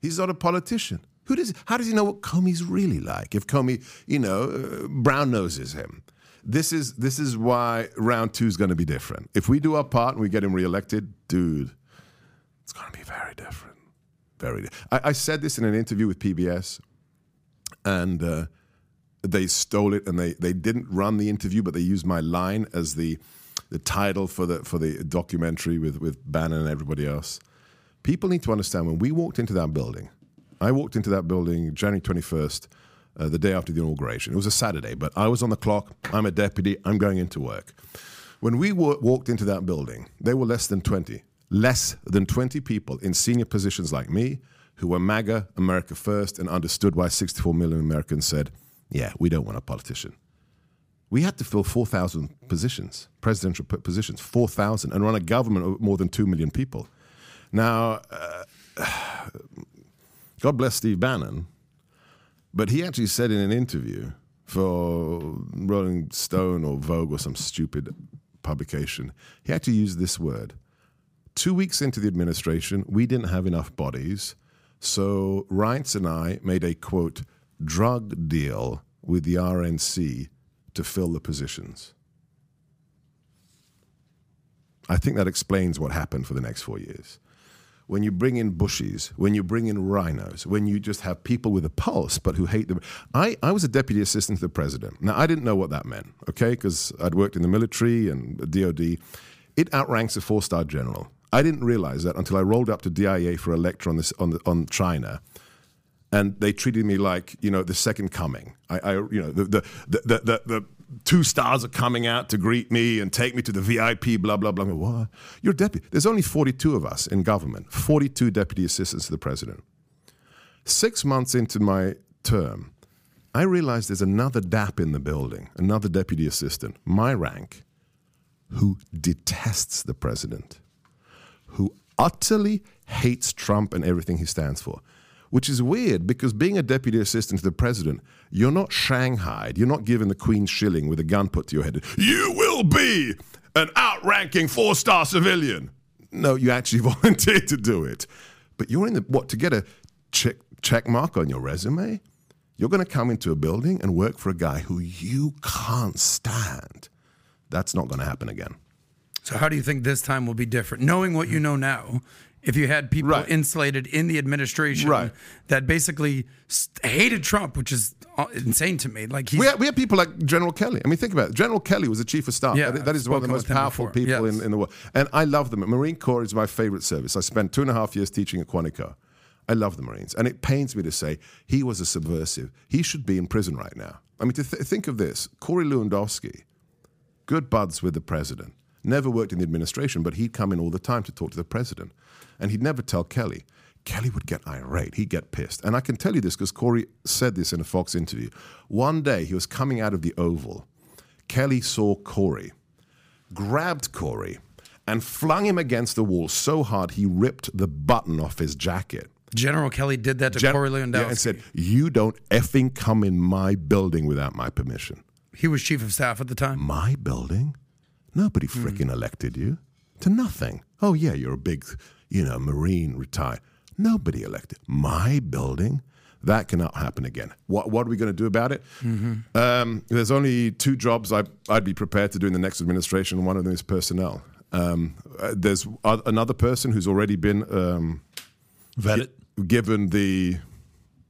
B: He's not a politician. Who does? How does he know what Comey's really like? If Comey, you know, uh, brown noses him. This is this is why round two is going to be different. If we do our part and we get him reelected, dude, it's going to be different. Very. Di- I, I said this in an interview with PBS, and uh, they stole it and they they didn't run the interview, but they used my line as the the title for the for the documentary with with Bannon and everybody else. People need to understand when we walked into that building. I walked into that building January twenty first, uh, the day after the inauguration. It was a Saturday, but I was on the clock. I'm a deputy. I'm going into work. When we wa- walked into that building, there were less than 20, less than 20 people in senior positions like me who were MAGA, America First, and understood why 64 million Americans said, yeah, we don't want a politician. We had to fill 4,000 positions, presidential positions, 4,000, and run a government of more than 2 million people. Now, uh, God bless Steve Bannon, but he actually said in an interview for Rolling Stone or Vogue or some stupid publication, he actually used this word. Two weeks into the administration, we didn't have enough bodies, so Reince and I made a quote drug deal with the RNC to fill the positions. I think that explains what happened for the next four years when you bring in bushies, when you bring in RINOs, when you just have people with a pulse but who hate them. I, I was a deputy assistant to the president. Now, I didn't know what that meant, okay, because I'd worked in the military and DOD. It outranks a four star general. I didn't realize that until I rolled up to DIA for a lecture on, this, on, the, on China. And they treated me like, you know, the second coming. I, I you know, the, the, the, the, the, the two stars are coming out to greet me and take me to the VIP, blah, blah, blah. What? You're deputy. There's only 42 of us in government, 42 deputy assistants to the president. Six months into my term, I realized there's another DAP in the building, another deputy assistant, my rank, who detests the president, utterly hates Trump and everything he stands for which is weird because being a deputy assistant to the president, you're not shanghaied. You're not given the queen's shilling with a gun put to your head. You will be an outranking four star civilian. No, you actually volunteered to do it. But you're in the, what, to get a check, check mark on your resume? You're going to come into a building and work for a guy who you can't stand. That's not going to happen again.
C: So how do you think this time will be different? Knowing what you know now, if you had people
B: Right.
C: insulated in the administration
B: Right.
C: that basically hated Trump, which is uh, insane to me. Like
B: We have, we have people like General Kelly. I mean, think about it. General Kelly was the chief of staff.
C: Yeah,
B: That- that one of the most powerful people
C: Yes.
B: in, in the world. And I love them. Marine Corps is my favorite service. I spent two and a half years teaching at Quantico. I love the Marines. And it pains me to say he was a subversive. He should be in prison right now. I mean, to th- think of this Corey Lewandowski, good buds with the president, never worked in the administration, but he'd come in all the time to talk to the president. And he'd never tell Kelly. Kelly would get irate. He'd get pissed. And I can tell you this because Corey said this in a Fox interview. One day he was coming out of the Oval. Kelly saw Corey, grabbed Corey, and flung him against the wall so hard he ripped the button off his jacket.
C: General Kelly did that to
B: Gen-
C: Corey Lewandowski.
B: Yeah, and said, You don't effing come in my building without my permission.
C: he was chief of staff at the time.
B: My building? Nobody
C: Hmm.
B: frickin' elected you to nothing. Oh, yeah, you're a big, you know, Marine retired. Nobody elected. My building? That cannot happen again. What, what are we going to do about it?
C: Mm-hmm.
B: Um, there's only two jobs I, I'd be prepared to do in the next administration. One of them is personnel. Um, uh, there's another person who's already been um,
A: Vetted.
B: given the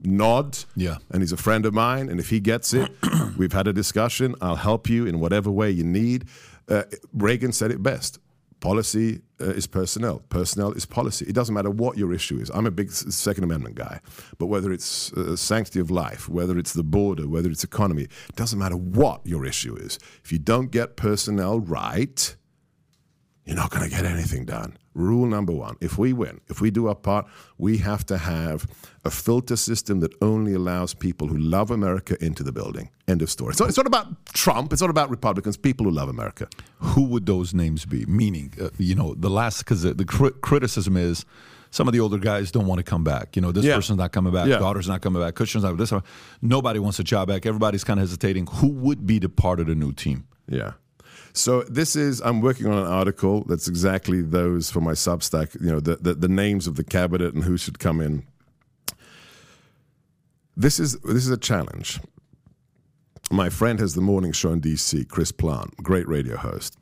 B: nod.
A: Yeah.
B: And he's a friend of mine. And if he gets it, we've had a discussion. I'll help you in whatever way you need. Uh, Reagan said it best policy uh, is personnel. Personnel is policy. It doesn't matter what your issue is. I'm a big Second Amendment guy, but whether it's uh, sanctity of life, whether it's the border, whether it's economy, it doesn't matter what your issue is. If you don't get personnel right, you're not going to get anything done. Rule number one if we win, if we do our part, we have to have a filter system that only allows people who love America into the building. End of story. So it's not about Trump, it's not about Republicans, people who love America.
A: Who would those names be? Meaning, uh, you know, the last, because the, the cri- criticism is some of the older guys don't want to come back. You know, this
B: Yeah.
A: person's not coming back,
B: Yeah.
A: daughter's not coming back, Kushner's not this. Nobody wants a job back. Everybody's kind of hesitating. Who would be the part of the new team?
B: Yeah. So this is I'm working on an article that's exactly those for my Substack. You know the, the the names of the cabinet and who should come in. This is this is a challenge. My friend has the morning show in DC, Chris Plante, great radio host,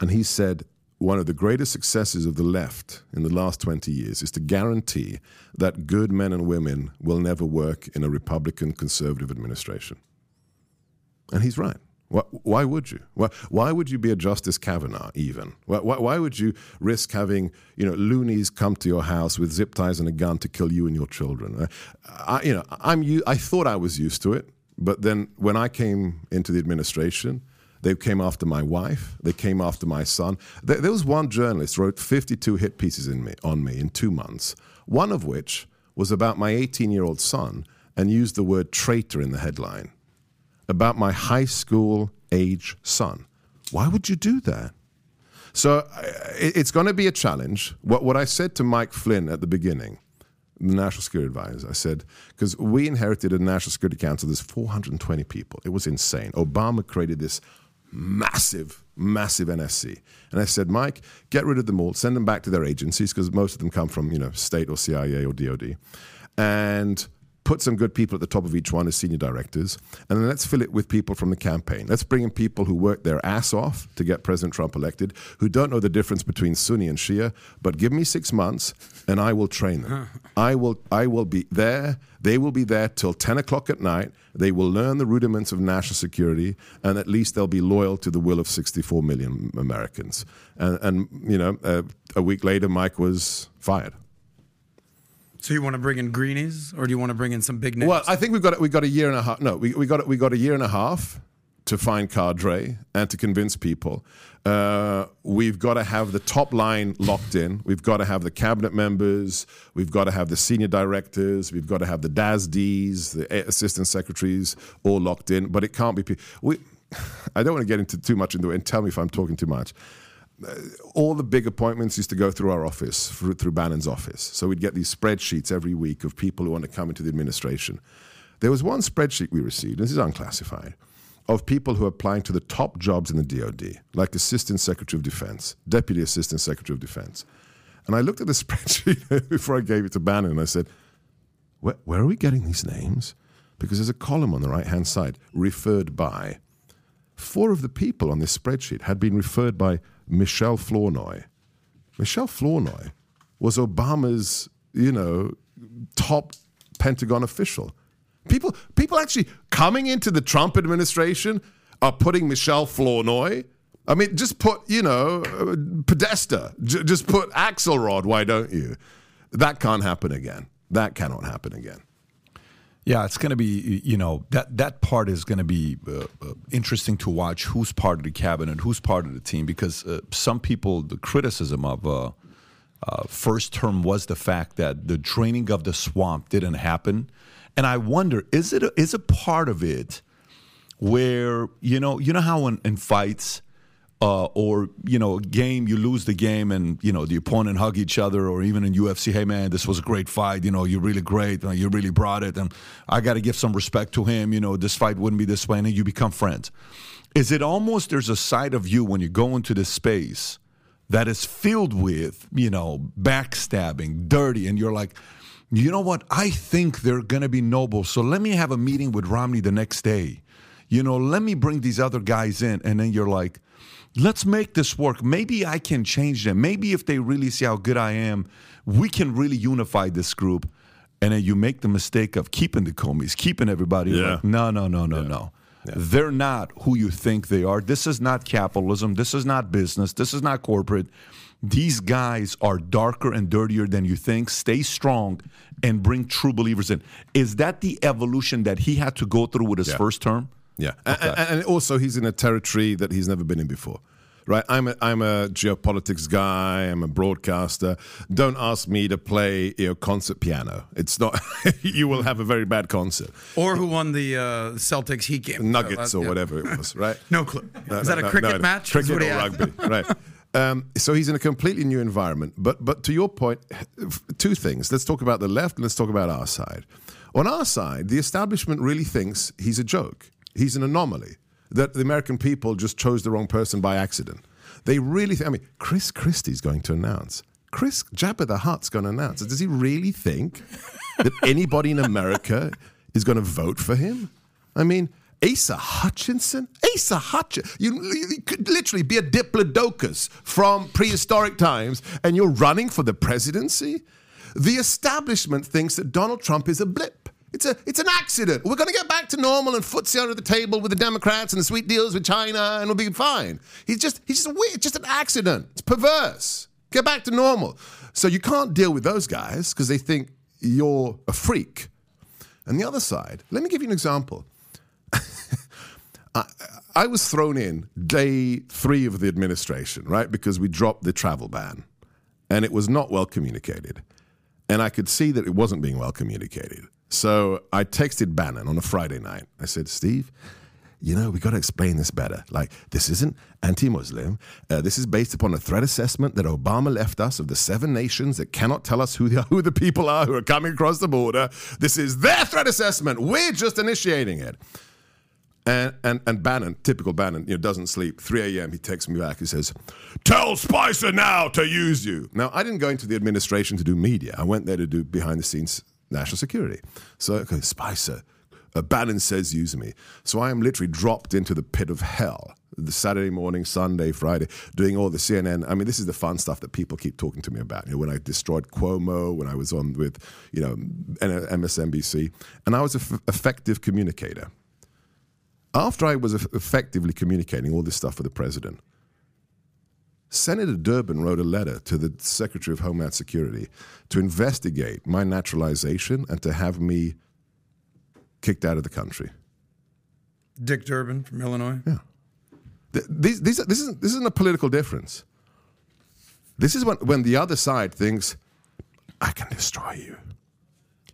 B: and he said one of the greatest successes of the left in the last 20 years is to guarantee that good men and women will never work in a Republican conservative administration. And he's right. Why, would you? Why, would you be a Justice Kavanaugh even? Why, would you risk having you know loonies come to your house with zip ties and a gun to kill you and your children? Uh, I, you know, I'm I thought I was used to it, but then when I came into the administration, they came after my wife. They came after my son. There, there was one journalist wrote 52 hit pieces in me on me in two months. One of which was about my 18 year old son and used the word traitor in the headline about my high school age son. Why would you do that? So uh, it's going to be a challenge. What, what I said to Mike Flynn at the beginning, the National Security Advisor, I said, because we inherited a National Security Council, there's 420 people. It was insane. Obama created this massive, massive NSC. And I said, Mike, get rid of them all, send them back to their agencies, because most of them come from, you know, state or CIA or DOD. And put some good people at the top of each one as senior directors, and then let's fill it with people from the campaign. Let's bring in people who work their ass off to get President Trump elected, who don't know the difference between Sunni and Shia, but give me six months and I will train them. I will I will be there. They will be there till 10 o'clock at night. They will learn the rudiments of national security, and at least they'll be loyal to the will of 64 million Americans. And, and you know, uh, a week later, Mike was fired.
C: So you want to bring in greenies, or do you want to bring in some big names?
B: Well, I think we've got we got a year and a half. No, we, we got we got a year and a half to find cadre and to convince people. Uh, we've got to have the top line locked in. We've got to have the cabinet members. We've got to have the senior directors. We've got to have the DASDs, the assistant secretaries, all locked in. But it can't be. pe- We, I don't want to get into too much into it. And tell me if I'm talking too much all the big appointments used to go through our office, through, through Bannon's office. So we'd get these spreadsheets every week of people who want to come into the administration. There was one spreadsheet we received, and this is unclassified, of people who are applying to the top jobs in the DoD, like Assistant Secretary of Defense, Deputy Assistant Secretary of Defense. And I looked at the spreadsheet before I gave it to Bannon and I said, where, where are we getting these names? Because there's a column on the right hand side, referred by. Four of the people on this spreadsheet had been referred by Michelle Flournoy. Michelle Flournoy was Obama's, you know, top Pentagon official. People, people actually coming into the Trump administration are putting Michelle Flournoy. I mean, just put, you know, uh, Podesta. J- just put Axelrod. Why don't you? That can't happen again. That cannot happen again.
A: Yeah, it's going to be, you know, that that part is going to be uh, uh, interesting to watch. Who's part of the cabinet? Who's part of the team? Because uh, some people, the criticism of uh, uh, first term was the fact that the draining of the swamp didn't happen, and I wonder is it a, is a part of it where you know you know how in, in fights uh, or you know, a game you lose the game and you know the opponent hug each other, or even in UFC, hey man, this was a great fight. You know, you're really great. uh, You really brought it, and I got to give some respect to him. You know, this fight wouldn't be this way, and you become friends. Is it almost there's a side of you when you go into this space that is filled with you know backstabbing, dirty, and you're like. You know what? I think they're going to be noble. So let me have a meeting with Romney the next day. You know, let me bring these other guys in. And then you're like, let's make this work. Maybe I can change them. Maybe if they really see how good I am, we can really unify this group. And then you make the mistake of keeping the Comeys, keeping everybody.
B: Yeah.
A: Like, no, no, no, no, no. They're not who you think they are. This is not capitalism. This is not business. This is not corporate. These guys are darker and dirtier than you think. Stay strong and bring true believers in. Is that the evolution that he had to go through with his
B: Yeah.
A: first term?
B: Yeah, A- a- and, also he's in a territory that he's never been in before. Right, I'm a, I'm a geopolitics guy. I'm a broadcaster. Don't ask me to play you know concert piano. It's not. you will have a very bad concert.
C: Or who won the uh, Celtics Heat game?
B: Nuggets
C: So,
B: or
C: uh, yeah.
B: whatever it was. Right.
C: No clue.
B: No,
C: Is
B: no,
C: that a
B: no,
C: cricket match?
B: Cricket or
C: asked.
B: rugby, right? Um, so he's in a completely new environment. But but to your point, two things. Let's talk about the left and let's talk about our side. On our side, the establishment really thinks he's a joke. He's an anomaly. That the American people just chose the wrong person by accident. They really think. I mean, Chris Christie's going to announce. Chris Jabba the Hutt's going to announce. Does he really think that anybody in America is going to vote for him? I mean, Asa Hutchinson? Asa Hutchinson? You, you could literally be a diplodocus from prehistoric times and you're running for the presidency? The establishment thinks that Donald Trump is a blip. It's, a, it's an accident. We're going to get back to normal and footsie under the table with the Democrats and the sweet deals with China and we'll be fine. He's just, he's just weird, just an accident. It's perverse. Get back to normal. So you can't deal with those guys because they think you're a freak. And the other side, let me give you an example. I, I was thrown in day three of the administration, right? Because we dropped the travel ban and it was not well communicated. And I could see that it wasn't being well communicated. So I texted Bannon on a Friday night. I said, Steve, you know, we got to explain this better. Like, this isn't anti Muslim. Uh, this is based upon a threat assessment that Obama left us of the seven nations that cannot tell us who who the people are who are coming across the border. This is their threat assessment. We're just initiating it. And, and, and Bannon, typical Bannon, you know, doesn't sleep. 3 a.m., he texts me back. He says, Tell Spicer now to use you. Now, I didn't go into the administration to do media. I went there to do behind the scenes national security. So, okay, Spicer, uh, Bannon says use me. So I am literally dropped into the pit of hell. The Saturday morning, Sunday, Friday, doing all the CNN. I mean, this is the fun stuff that people keep talking to me about. You know, when I destroyed Cuomo, when I was on with, you know, MSNBC, and I was an effective communicator after I was effectively communicating all this stuff with the president, Senator Durbin wrote a letter to the Secretary of Homeland Security to investigate my naturalization and to have me kicked out of the country.
C: Dick Durbin from Illinois.
B: Yeah. These, these, this, isn't, this isn't a political difference. This is when, when the other side thinks, I can destroy you.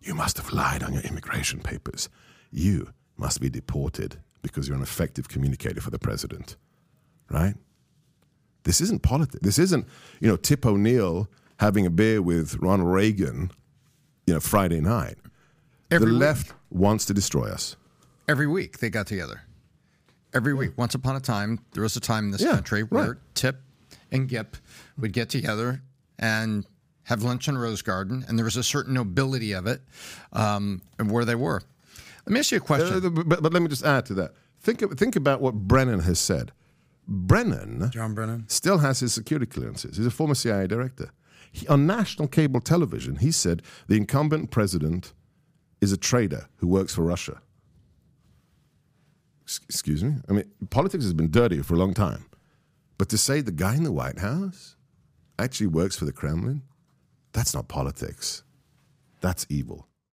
B: You must have lied on your immigration papers. You must be deported because you're an effective communicator for the president, right? This isn't politics. This isn't, you know, Tip O'Neill having a beer with Ronald Reagan, you know, Friday night.
F: Every
B: the
F: week.
B: left wants to destroy us.
F: Every week they got together. Every week. Once upon a time, there was a time in this
B: Yeah,
F: country where
B: right.
F: Tip and Gip would get together and have lunch in Rose Garden, and there was a certain nobility of it um, of where they were. Let me ask you a question.
B: Uh, but, but let me just add to that. Think, think about what Brennan has said. Brennan
C: John Brennan.
B: still has his security clearances. He's a former CIA director. He, on national cable television, he said the incumbent president is a traitor who works for Russia. Ex- Excuse me? I mean, politics has been dirty for a long time. But to say the guy in the White House actually works for the Kremlin, that's not politics. That's evil.